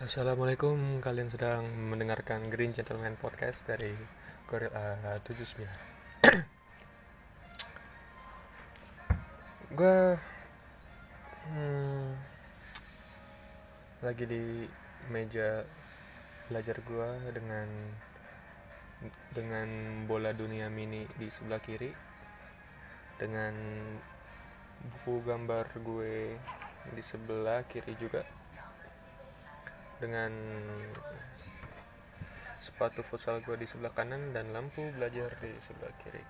Assalamualaikum, kalian sedang mendengarkan Green Gentleman Podcast dari Gorilla 79 Gue hmm, lagi di meja belajar gue dengan dengan bola dunia mini di sebelah kiri dengan buku gambar gue di sebelah kiri juga dengan sepatu futsal gue di sebelah kanan dan lampu belajar di sebelah kiri.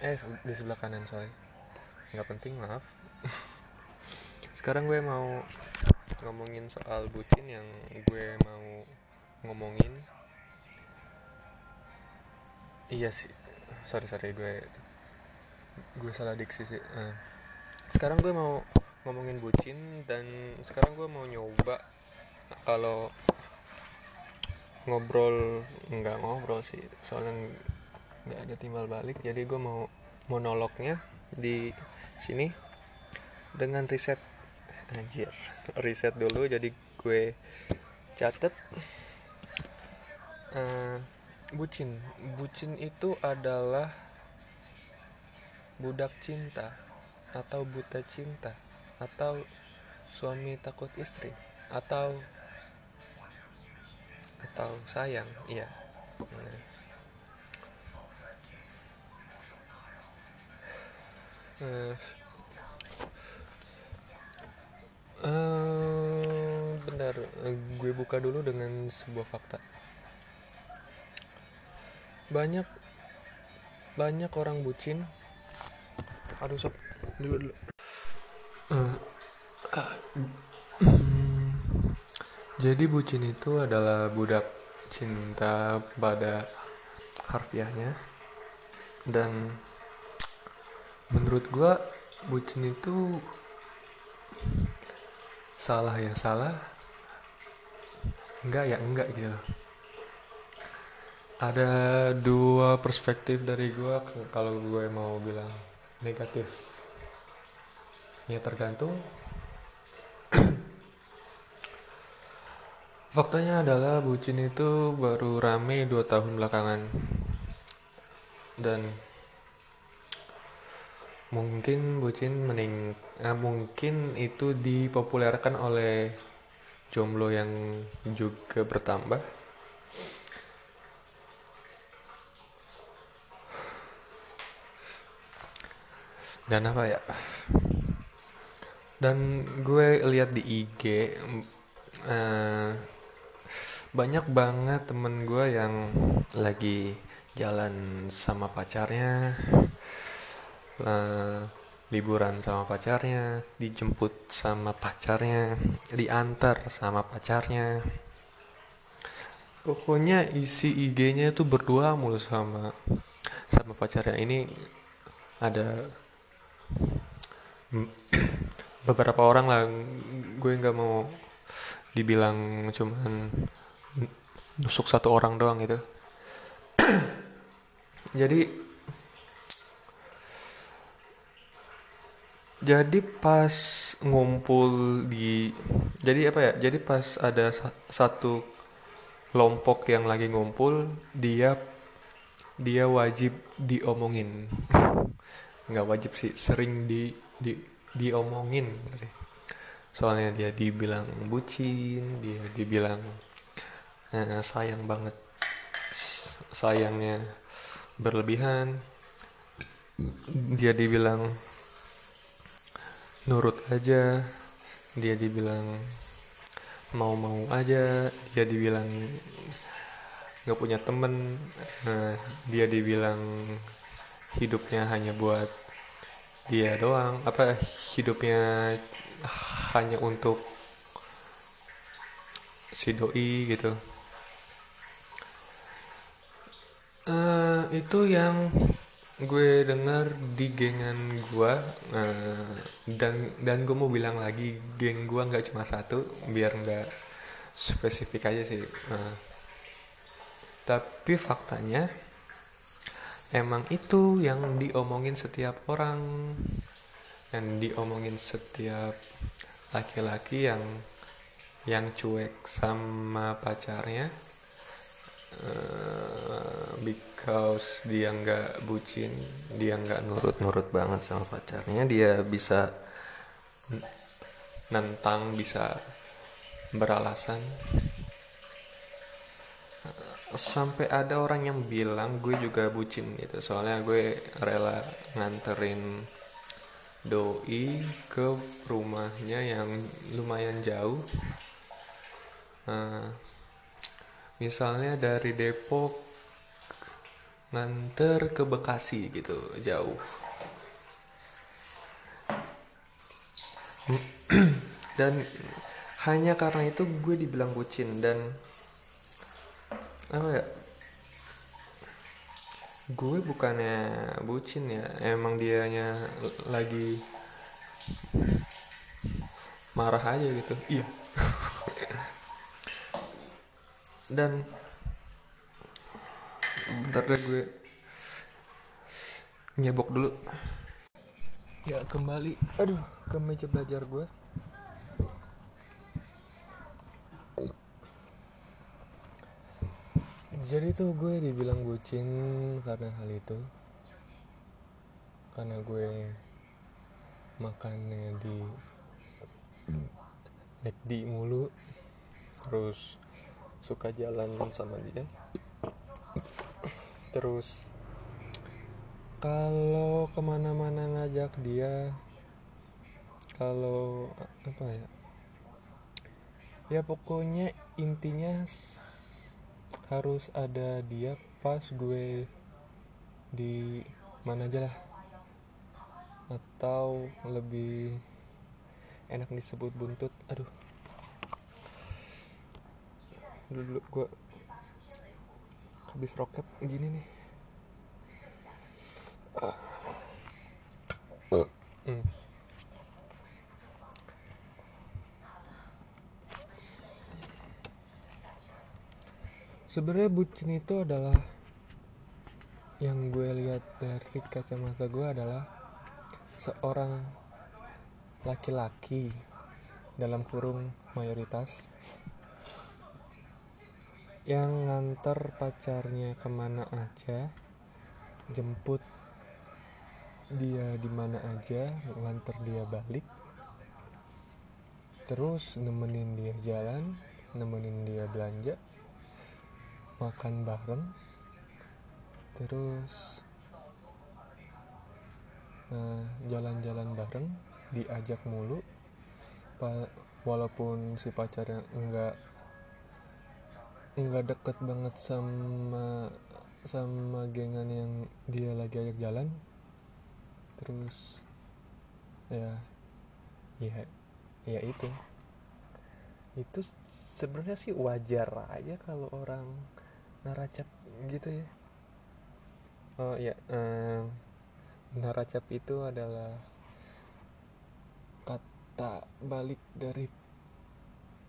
Eh di sebelah kanan sorry. Nggak penting maaf. Sekarang gue mau ngomongin soal bucin yang gue mau ngomongin. Iya sih. Sorry sorry gue gue salah diksi sih. Uh. sekarang gue mau ngomongin bucin dan sekarang gue mau nyoba kalau ngobrol nggak ngobrol sih. Soalnya nggak ada timbal balik. Jadi gue mau monolognya di sini dengan riset. Anjir riset dulu. Jadi gue catet. Uh, bucin. Bucin itu adalah budak cinta atau buta cinta atau suami takut istri atau atau sayang iya. Uh, uh, benar uh, gue buka dulu dengan sebuah fakta. Banyak banyak orang bucin. Aduh sob dulu dulu. Uh, uh, jadi bucin itu adalah budak cinta pada harfiahnya. Dan menurut gue bucin itu salah ya salah enggak ya enggak gitu. Ada dua perspektif dari gue kalau gue mau bilang negatif. Ya tergantung Faktanya adalah bucin itu baru rame dua tahun belakangan. Dan mungkin bucin mening eh, mungkin itu dipopulerkan oleh jomblo yang juga bertambah. Dan apa ya? Dan gue lihat di IG uh, banyak banget temen gue yang lagi jalan sama pacarnya uh, liburan sama pacarnya dijemput sama pacarnya diantar sama pacarnya. Pokoknya isi IG-nya itu berdua mulu sama sama pacarnya. Ini ada beberapa orang lah gue nggak mau dibilang cuman nusuk satu orang doang gitu. Jadi jadi pas ngumpul di jadi apa ya jadi pas ada satu kelompok yang lagi ngumpul dia dia wajib diomongin. Nggak wajib sih sering di di diomongin. Soalnya dia dibilang bucin dia dibilang eh, sayang banget. Sayangnya berlebihan. Dia dibilang nurut aja. Dia dibilang mau-mau aja. Dia dibilang nggak punya temen. Nah, dia dibilang hidupnya hanya buat dia doang. Apa hidupnya hanya untuk si doi gitu uh, itu yang gue dengar di gengan gue uh, dan dan gue mau bilang lagi geng gue nggak cuma satu biar nggak spesifik aja sih. Uh, tapi faktanya emang itu yang diomongin setiap orang. Yang diomongin setiap laki-laki yang yang cuek sama pacarnya. Uh, because dia nggak bucin dia nggak nurut-nurut banget sama pacarnya dia bisa nentang bisa beralasan. Sampai ada orang yang bilang gue juga bucin gitu. Soalnya gue rela nganterin doi ke rumahnya yang lumayan jauh. Nah, misalnya dari Depok nganter ke Bekasi gitu jauh. Dan hanya karena itu gue dibilang bucin dan apa ya? Gue bukannya bucin ya emang dianya lagi marah aja gitu iya. Dan bentar deh gue nyebok dulu. Ya kembali. Aduh ke meja belajar gue. Jadi tuh gue dibilang bucin karena hal itu. Karena gue makannya di McD mulu terus suka jalan sama dia terus kalau ke mana-mana ngajak dia kalau apa ya ya pokoknya intinya harus ada dia pas gue di mana aja lah. Atau lebih enak disebut buntut. Aduh. Dulu, gue habis roket gini nih. Sebenarnya bucin itu adalah yang gue lihat dari kacamata gue adalah seorang laki-laki dalam kurung mayoritas yang nganter pacarnya ke mana aja jemput dia di mana aja nganter dia balik terus nemenin dia jalan nemenin dia belanja makan bareng terus nah, jalan-jalan bareng diajak mulu walaupun si pacarnya enggak enggak deket banget sama sama gengan yang dia lagi ajak jalan. Terus ya ya ya itu. Itu sebenarnya sih wajar aja kalau orang naracap gitu ya. Oh ya eh, naracap itu adalah kata balik dari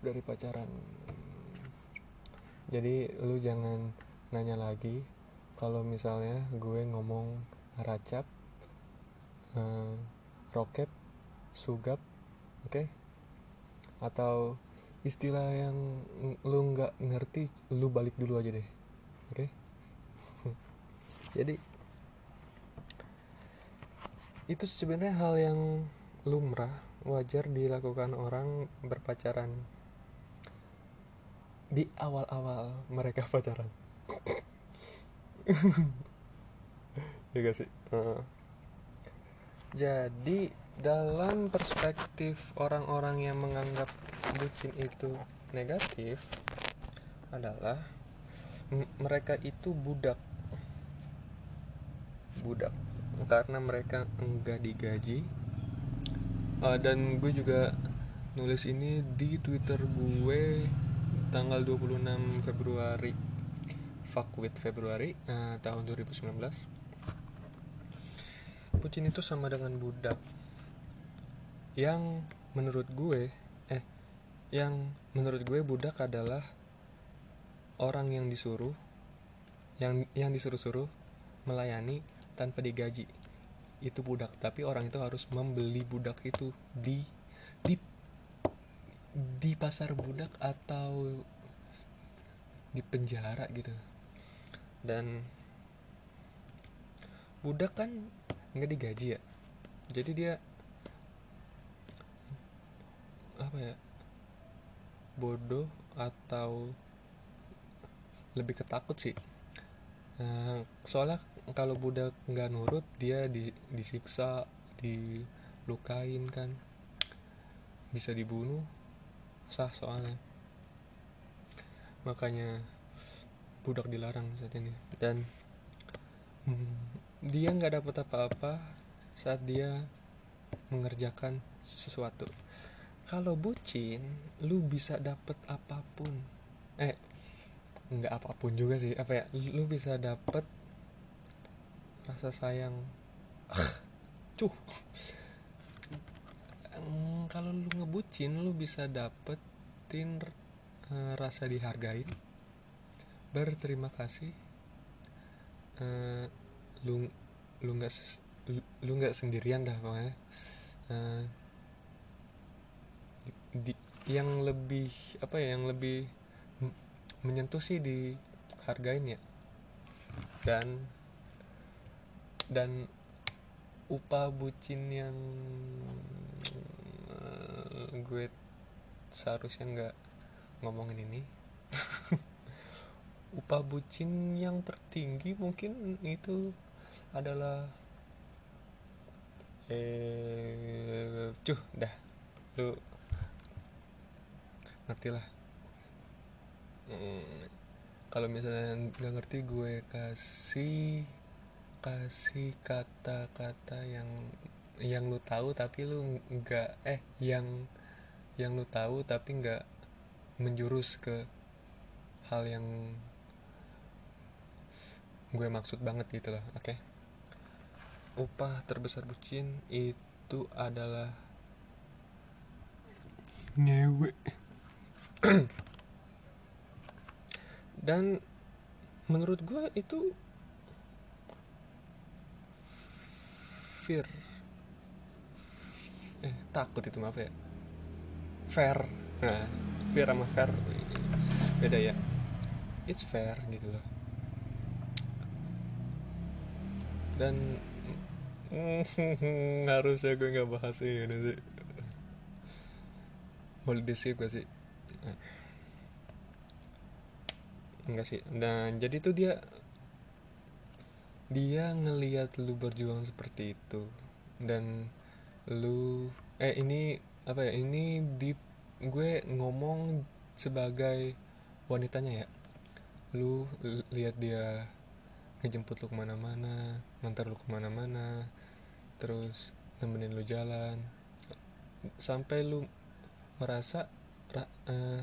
dari pacaran jadi lu jangan nanya lagi kalau misalnya gue ngomong naracap eh, rokep sugap oke okay? atau istilah yang lu nggak ngerti lu balik dulu aja deh oke okay? jadi itu sebenarnya hal yang lumrah wajar dilakukan orang berpacaran di awal-awal mereka pacaran. Ya sih? Uh. jadi dalam perspektif orang-orang yang menganggap bucin itu negatif adalah mereka itu budak. Budak. Karena mereka enggak digaji. Uh, dan gue juga nulis ini di twitter gue tanggal 26 Februari. Fuck with Februari uh, tahun 2019 Pucin itu sama dengan budak. Yang menurut gue eh yang menurut gue budak adalah orang yang disuruh yang yang disuruh-suruh melayani tanpa digaji. Itu budak tapi orang itu harus membeli budak itu di di di pasar budak atau di penjara gitu. Dan budak kan nggak digaji ya. Jadi dia apa ya bodoh atau lebih ketakut sih. Uh, soalnya kalau budak nggak nurut dia di, disiksa dilukain kan. Bisa dibunuh sah soalnya. Makanya budak dilarang saat ini. Dan hmm, dia nggak dapat apa-apa saat dia mengerjakan sesuatu. Kalau bucin lu bisa dapat apa pun. Eh nggak apa pun juga sih. Apa ya? Lu bisa dapet rasa sayang. Cuh kalau lu ngebucin lu bisa dapetin uh, rasa dihargain. Berterima kasih. Uh, lu lu nggak lu nggak sendirian dah pokoknya. Uh, di, yang lebih apa ya yang lebih menyentuh sih dihargain ya. Dan dan upah bucin yang gue seharusnya nggak ngomongin ini. Upah bucin yang tertinggi mungkin itu adalah eh cuh dah. Lu ngerti lah. Hmm, kalau misalnya nggak ngerti gue kasih kasih kata-kata yang yang lu tahu tapi lu nggak eh yang yang lu tahu tapi nggak menjurus ke hal yang gue maksud banget gitu loh oke? Okay? upah terbesar bucin itu adalah ngewe dan menurut gue itu fear. Eh takut itu maaf ya fair. Nah fear sama fair. Beda ya. It's fair gitu loh. Dan harusnya gue nggak bahas ini sih. Boleh sih gue sih? Enggak sih. Dan jadi tuh dia dia ngelihat lu berjuang seperti itu. Dan lu eh ini apa ya ini di gue ngomong sebagai wanitanya ya. Lu lihat dia ngejemput lu ke mana-mana ngantar lu ke mana-mana terus nemenin lu jalan. Sampai lu merasa uh,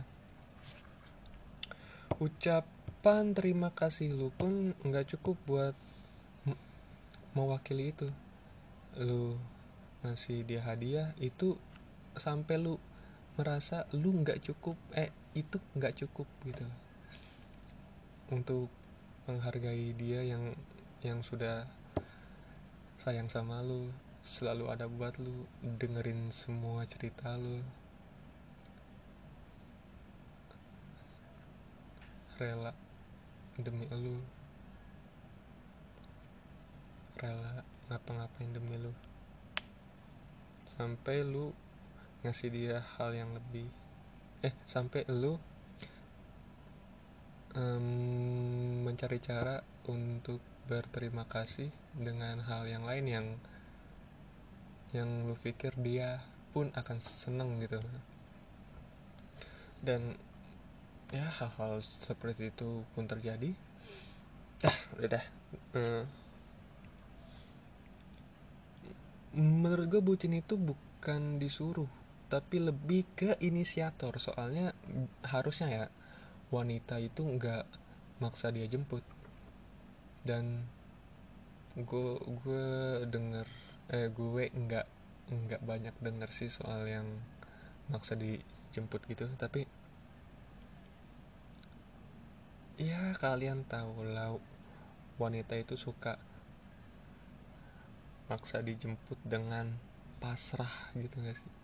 ucapan terima kasih lu pun nggak cukup buat mewakili itu. Lu ngasih dia hadiah itu sampai lu merasa lu nggak cukup eh itu nggak cukup gitu. Untuk menghargai dia yang yang sudah sayang sama lu selalu ada buat lu dengerin semua cerita lu. Rela demi lu. Rela ngapa-ngapain demi lu. Sampai lu ngasih dia hal yang lebih eh sampai lu um, mencari cara untuk berterima kasih dengan hal yang lain yang yang lu pikir dia pun akan seneng gitu. Dan ya hal-hal seperti itu pun terjadi. Dah udah dah. Uh, menurut gue bucin itu bukan disuruh tapi lebih ke inisiator. Soalnya harusnya ya wanita itu nggak maksa dia jemput. Dan gue gue denger eh gue nggak nggak banyak denger sih soal yang maksa dijemput gitu. Tapi ya kalian tahu lah wanita itu suka maksa dijemput dengan pasrah gitu gak sih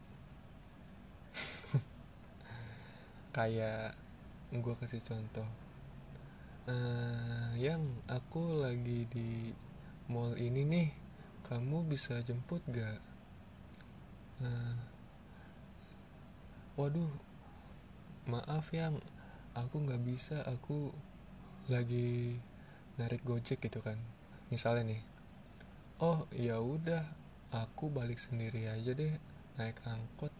kayak gue kasih contoh. Uh, yang aku lagi di mall ini nih kamu bisa jemput gak uh, waduh maaf yang aku nggak bisa aku lagi narik gojek gitu kan. Misalnya nih oh ya udah aku balik sendiri aja deh naik angkot.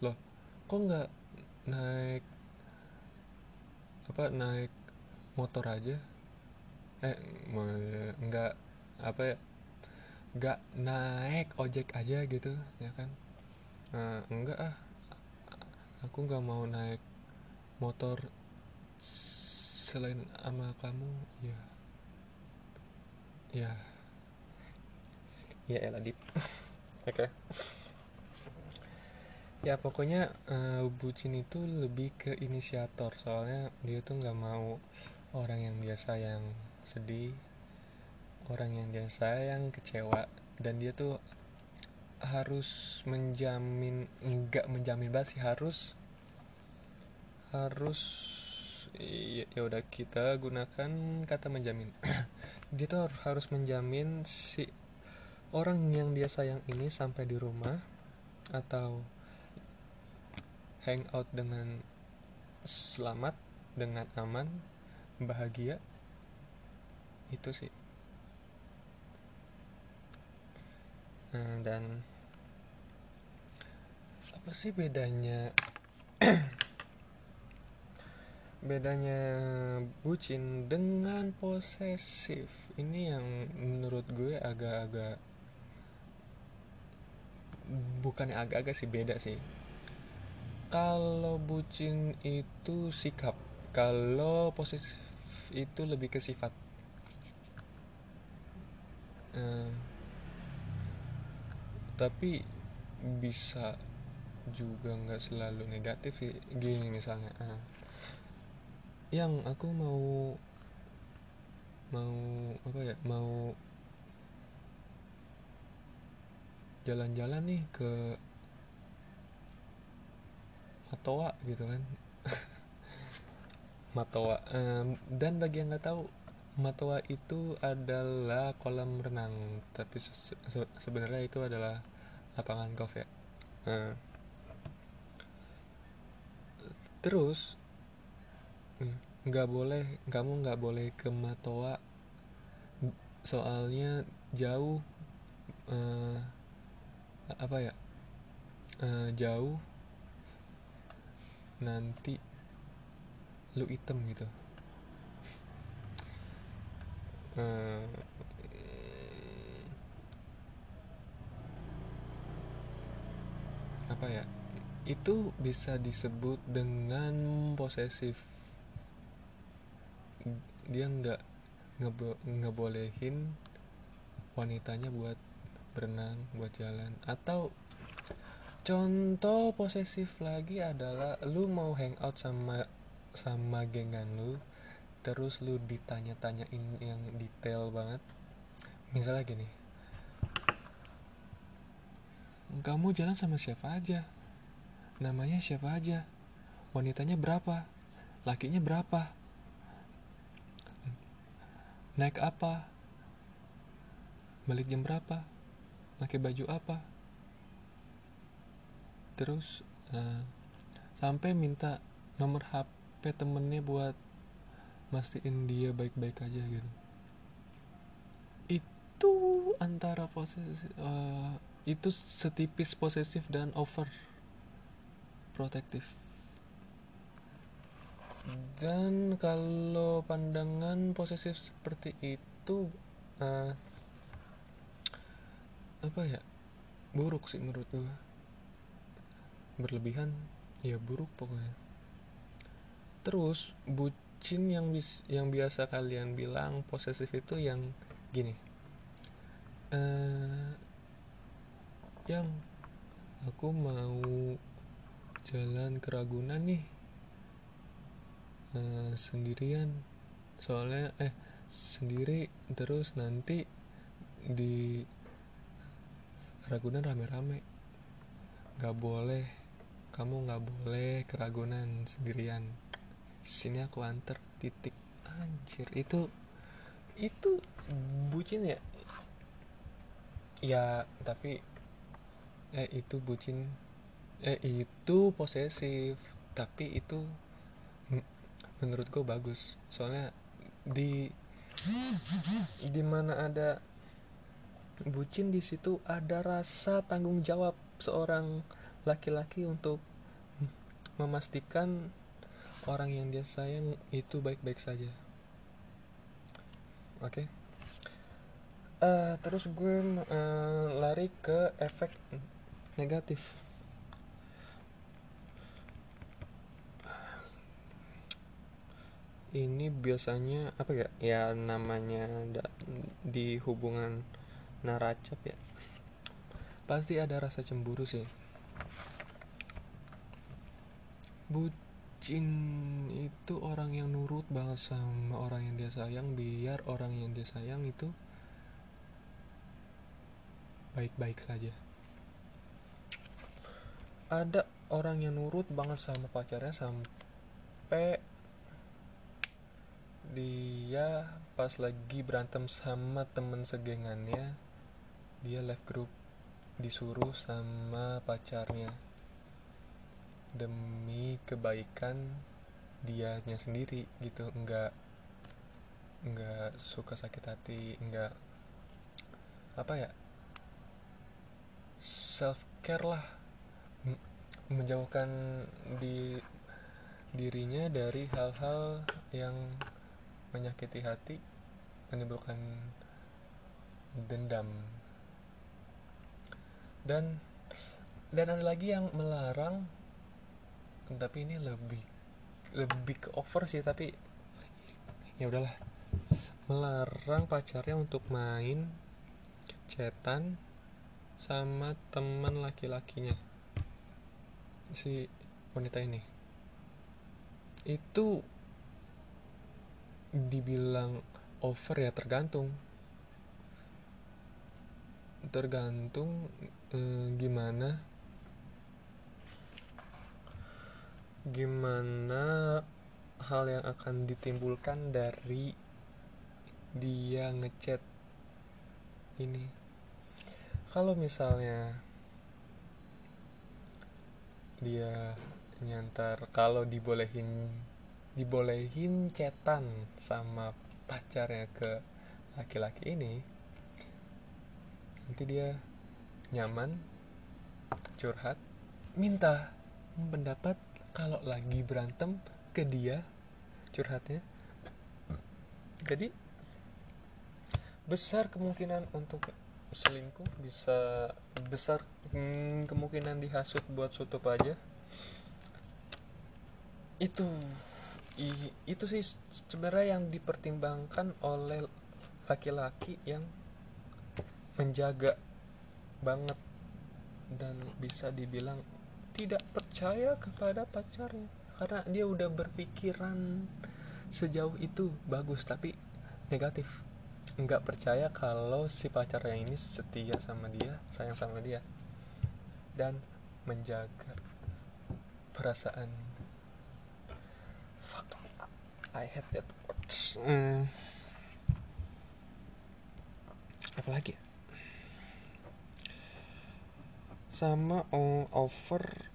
Loh kok nggak naik apa naik motor aja. Eh nggak apa ya nggak naik ojek aja gitu ya kan? Nah, enggak ah. Aku nggak mau naik motor selain sama kamu ya. Ya. Ya eladip oke. okay. Ya pokoknya uh, bucin itu lebih ke inisiator. Soalnya dia tuh nggak mau orang yang biasa yang sedih orang yang biasa yang kecewa. Dan dia tuh harus menjamin nggak menjamin banget sih harus harus ya, ya udah kita gunakan kata menjamin. Dia tuh harus menjamin si orang yang dia sayang ini sampai di rumah atau hangout dengan selamat dengan aman bahagia itu sih. Nah, dan apa sih bedanya? Bedanya bucin dengan posesif. Ini yang menurut gue agak-agak bukannya agak-agak sih beda sih kalau bucin itu sikap. Kalau posesif itu lebih ke sifat. Uh, tapi bisa juga nggak selalu negatif sih. Gini misalnya uh, yang aku mau mau apa ya mau jalan-jalan nih ke Matoa gitu kan. Matoa um, dan bagi yang nggak tahu Matoa itu adalah kolam renang. Tapi se se sebenarnya itu adalah lapangan golf ya. Uh, terus nggak boleh kamu nggak boleh ke Matoa soalnya jauh uh, apa ya uh, jauh nanti lu item gitu. Uh, apa ya? Itu bisa disebut dengan posesif. Dia nggak ngebo ngebolehin wanitanya buat berenang buat jalan atau contoh posesif lagi adalah lu mau hangout sama sama gengan lu terus lu ditanya-tanyain yang detail banget. Misalnya gini. Kamu jalan sama siapa aja? Namanya siapa aja? Wanitanya berapa? Lakinya berapa? Naik apa? Balik jam berapa? Pakai baju apa terus uh, sampai minta nomor HP temennya buat mastiin dia baik-baik aja gitu. Itu antara posesif uh, itu setipis posesif dan over protektif dan kalau pandangan posesif seperti itu uh, apa ya? Buruk sih menurut gue berlebihan ya buruk pokoknya. Terus bucin yang bis yang biasa kalian bilang posesif itu yang gini. Uh, yang aku mau jalan ke Ragunan nih. Uh, sendirian. Soalnya eh sendiri terus nanti di Ragunan rame-rame. Gak boleh kamu nggak boleh keragunan sendirian. Sini aku anter titik. Anjir itu itu bucin ya? Ya tapi eh itu bucin. Eh itu posesif tapi itu menurut gue bagus. Soalnya di di mana ada bucin di situ ada rasa tanggung jawab seorang laki-laki untuk memastikan orang yang dia sayang itu baik-baik saja. Oke? Okay? uh, terus gue uh, lari ke efek negatif. Ini biasanya apa ya? Ya namanya di hubungan naracap ya. Pasti ada rasa cemburu sih bucin itu orang yang nurut banget sama orang yang dia sayang biar orang yang dia sayang itu baik-baik saja. Ada orang yang nurut banget sama pacarnya sampai dia pas lagi berantem sama temen segengannya dia left group disuruh sama pacarnya. Demi kebaikan dianya sendiri gitu. Enggak enggak suka sakit hati enggak apa ya self care lah menjauhkan di dirinya dari hal-hal yang menyakiti hati menimbulkan dendam dan dan ada lagi yang melarang tapi ini lebih lebih ke over sih tapi ya udahlah. Melarang pacarnya untuk main cetan sama teman laki-lakinya. Si wanita ini. Itu dibilang over ya tergantung tergantung eh, gimana gimana hal yang akan ditimbulkan dari dia ngechat ini. Kalau misalnya dia nyantar kalau dibolehin dibolehin cetan sama pacarnya ke laki-laki ini nanti dia nyaman curhat minta pendapat kalau lagi berantem ke dia curhatnya. Jadi besar kemungkinan untuk selingkuh bisa besar hmm, kemungkinan dihasut buat tutup aja. Itu i, itu sih sebenarnya yang dipertimbangkan oleh laki-laki yang menjaga banget dan bisa dibilang tidak percaya kepada pacarnya. Karena dia udah berpikiran sejauh itu bagus tapi negatif. Nggak percaya kalau si pacarnya ini setia sama dia sayang sama dia. Dan menjaga perasaan. I hate that words. Hmm. apa lagi ya? Sama over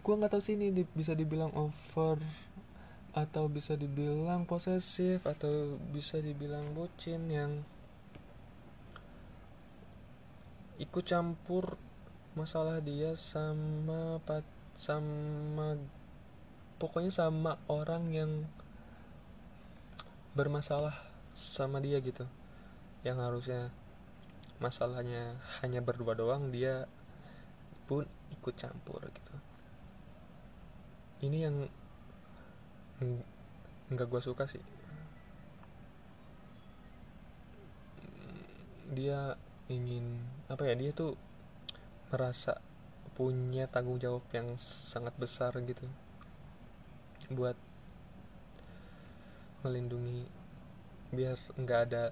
gue nggak tahu sih ini di, bisa dibilang over atau bisa dibilang posesif atau bisa dibilang bucin yang ikut campur masalah dia sama sama pokoknya sama orang yang bermasalah sama dia gitu. Yang harusnya masalahnya hanya berdua doang dia pun ikut campur gitu. Ini yang nggak gue suka sih. Dia ingin apa ya dia tuh merasa punya tanggung jawab yang sangat besar gitu. Buat melindungi biar nggak ada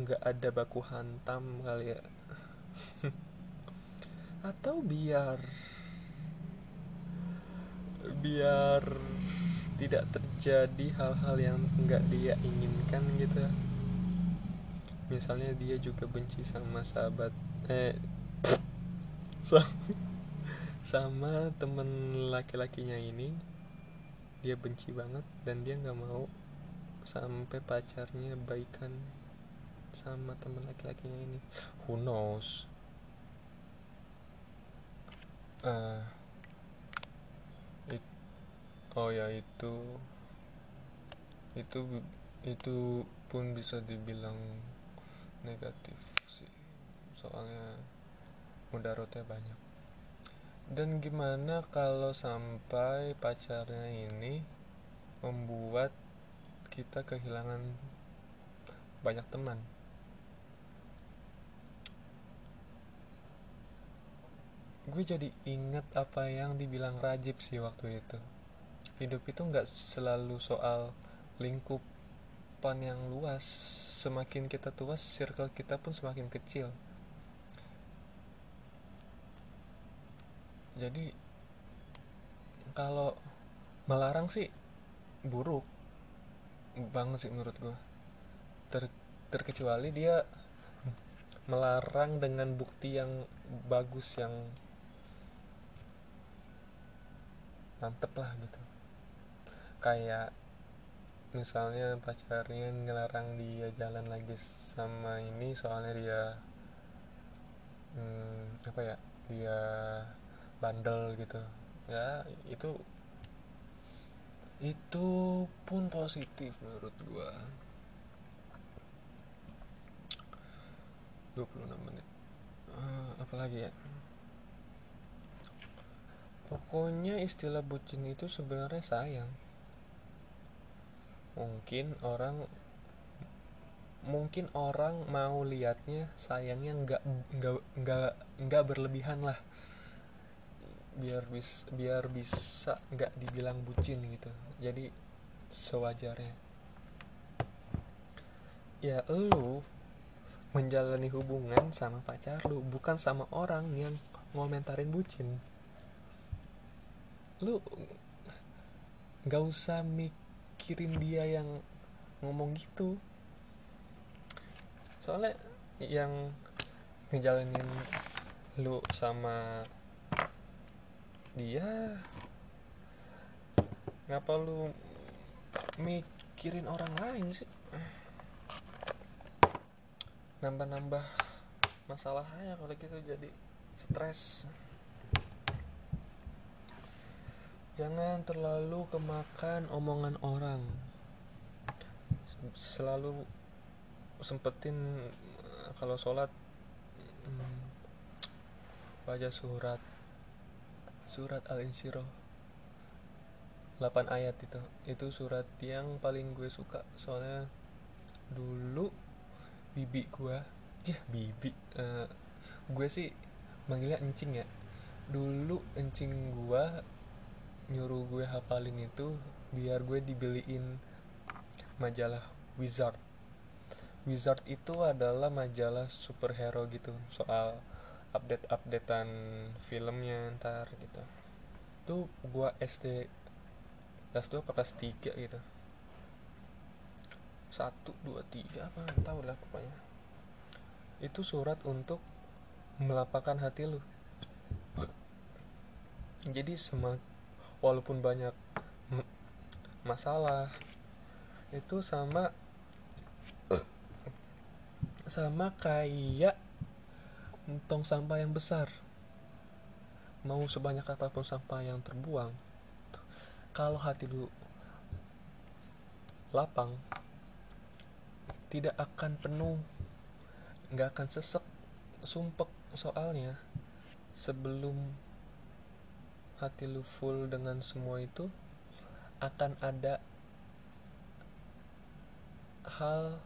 nggak ada baku hantam kali ya atau biar biar tidak terjadi hal-hal yang nggak dia inginkan gitu. Misalnya dia juga benci sama sahabat eh sama temen laki-lakinya ini dia benci banget dan dia nggak mau sampai pacarnya baikan sama temen laki-lakinya ini. Who knows uh, it, oh ya itu itu itu pun bisa dibilang negatif sih. Soalnya mudaratnya banyak. Dan gimana kalau sampai pacarnya ini membuat kita kehilangan banyak teman gue jadi inget apa yang dibilang Rajib sih waktu itu. Hidup itu nggak selalu soal lingkupan yang luas. Semakin kita tua circle kita pun semakin kecil. Jadi kalau melarang sih buruk banget sih menurut gue Ter, terkecuali dia melarang dengan bukti yang bagus yang mantep lah gitu. Kayak misalnya pacarnya ngelarang dia jalan lagi sama ini soalnya dia hmm, apa ya dia bandel gitu. Ya itu itu pun positif menurut gua. 26 menit. Uh, apalagi ya pokoknya istilah bucin itu sebenarnya sayang. Mungkin orang mungkin orang mau liatnya sayangnya nggak nggak nggak nggak berlebihan lah. Biar bis biar bisa nggak dibilang bucin gitu. Jadi sewajarnya. Ya lu menjalani hubungan sama pacar lu bukan sama orang yang ngomentarin bucin lu nggak usah mikirin dia yang ngomong gitu. Soalnya yang ngejalanin lu sama dia ngapa lu mikirin orang lain sih? Nambah-nambah masalah aja kalau gitu jadi stres jangan terlalu kemakan omongan orang. Selalu sempetin kalau sholat hmm, baca surat. Surat Al-Insyirah. 8 ayat itu. Itu surat yang paling gue suka. Soalnya dulu bibi gue ya bibi uh, gue sih manggilnya encing ya. Dulu encing gue nyuruh gue hafalin itu biar gue dibeliin majalah Wizard. Wizard itu adalah majalah superhero gitu soal update updatean filmnya ntar gitu. Tuh gua SD kelas 2 apa kelas 3 gitu. Satu dua tiga apa nggak tahu lah pokoknya. Itu surat untuk melapangkan hati lu. Jadi semak walaupun banyak masalah itu sama sama kayak tong sampah yang besar. Mau sebanyak apa pun sampah yang terbuang kalau hati lu lapang tidak akan penuh nggak akan sesek sumpek soalnya sebelum hati lu full dengan semua itu akan ada hal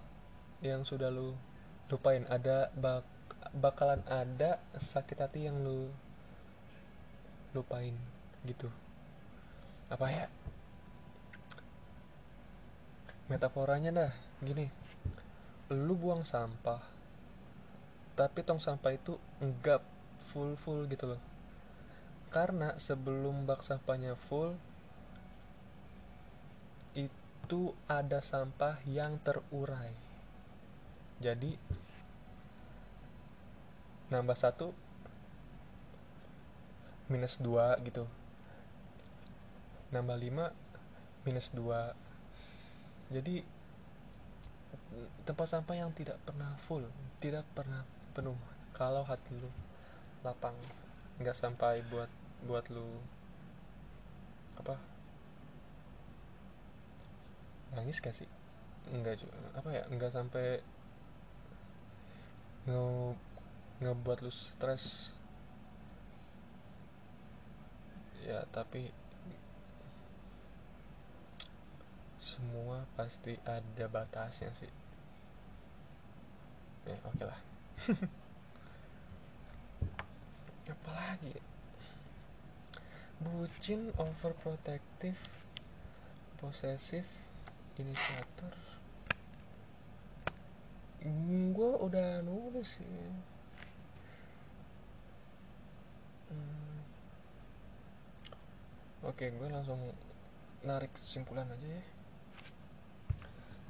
yang sudah lu lupain. Ada bak bakalan ada sakit hati yang lu lupain gitu. Apa ya? Metaforanya dah gini. Lu buang sampah tapi tong sampah itu enggak full full gitu loh karena sebelum bak sampahnya full itu ada sampah yang terurai. Jadi nambah satu minus dua gitu. Nambah lima minus dua. Jadi tempat sampah yang tidak pernah full tidak pernah penuh kalau hati lu lapang nggak sampai buat buat lu apa? Nangis gak sih? Enggak juga apa ya enggak sampai nge ngebuat lu stres. Ya tapi semua pasti ada batasnya sih. Ya oke okay lah apalagi? Bucin overprotective posesif inisiator gue udah nulis sih. Hmm. oke gue langsung narik kesimpulan aja ya.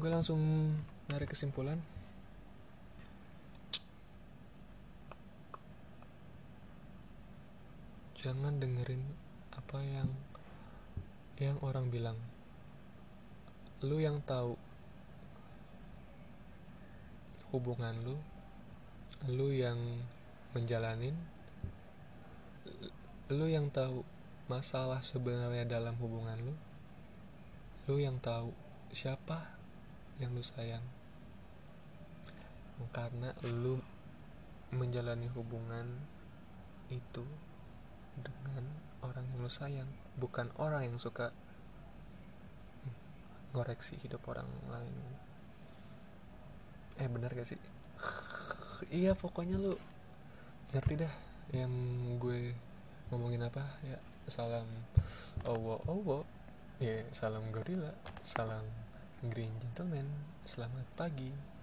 Gue langsung narik kesimpulan jangan dengerin apa yang yang orang bilang. Lu yang tahu hubungan lu lu yang menjalanin lu yang tahu masalah sebenarnya dalam hubungan lu lu yang tahu siapa yang lu sayang. Karena lu menjalani hubungan itu dengan orang yang lu sayang bukan orang yang suka ngoreksi hidup orang lain. Eh benar gak sih? Iya pokoknya lu ngerti dah yang gue ngomongin apa? Ya salam owo owo. Ya salam gorila salam green gentleman. Selamat pagi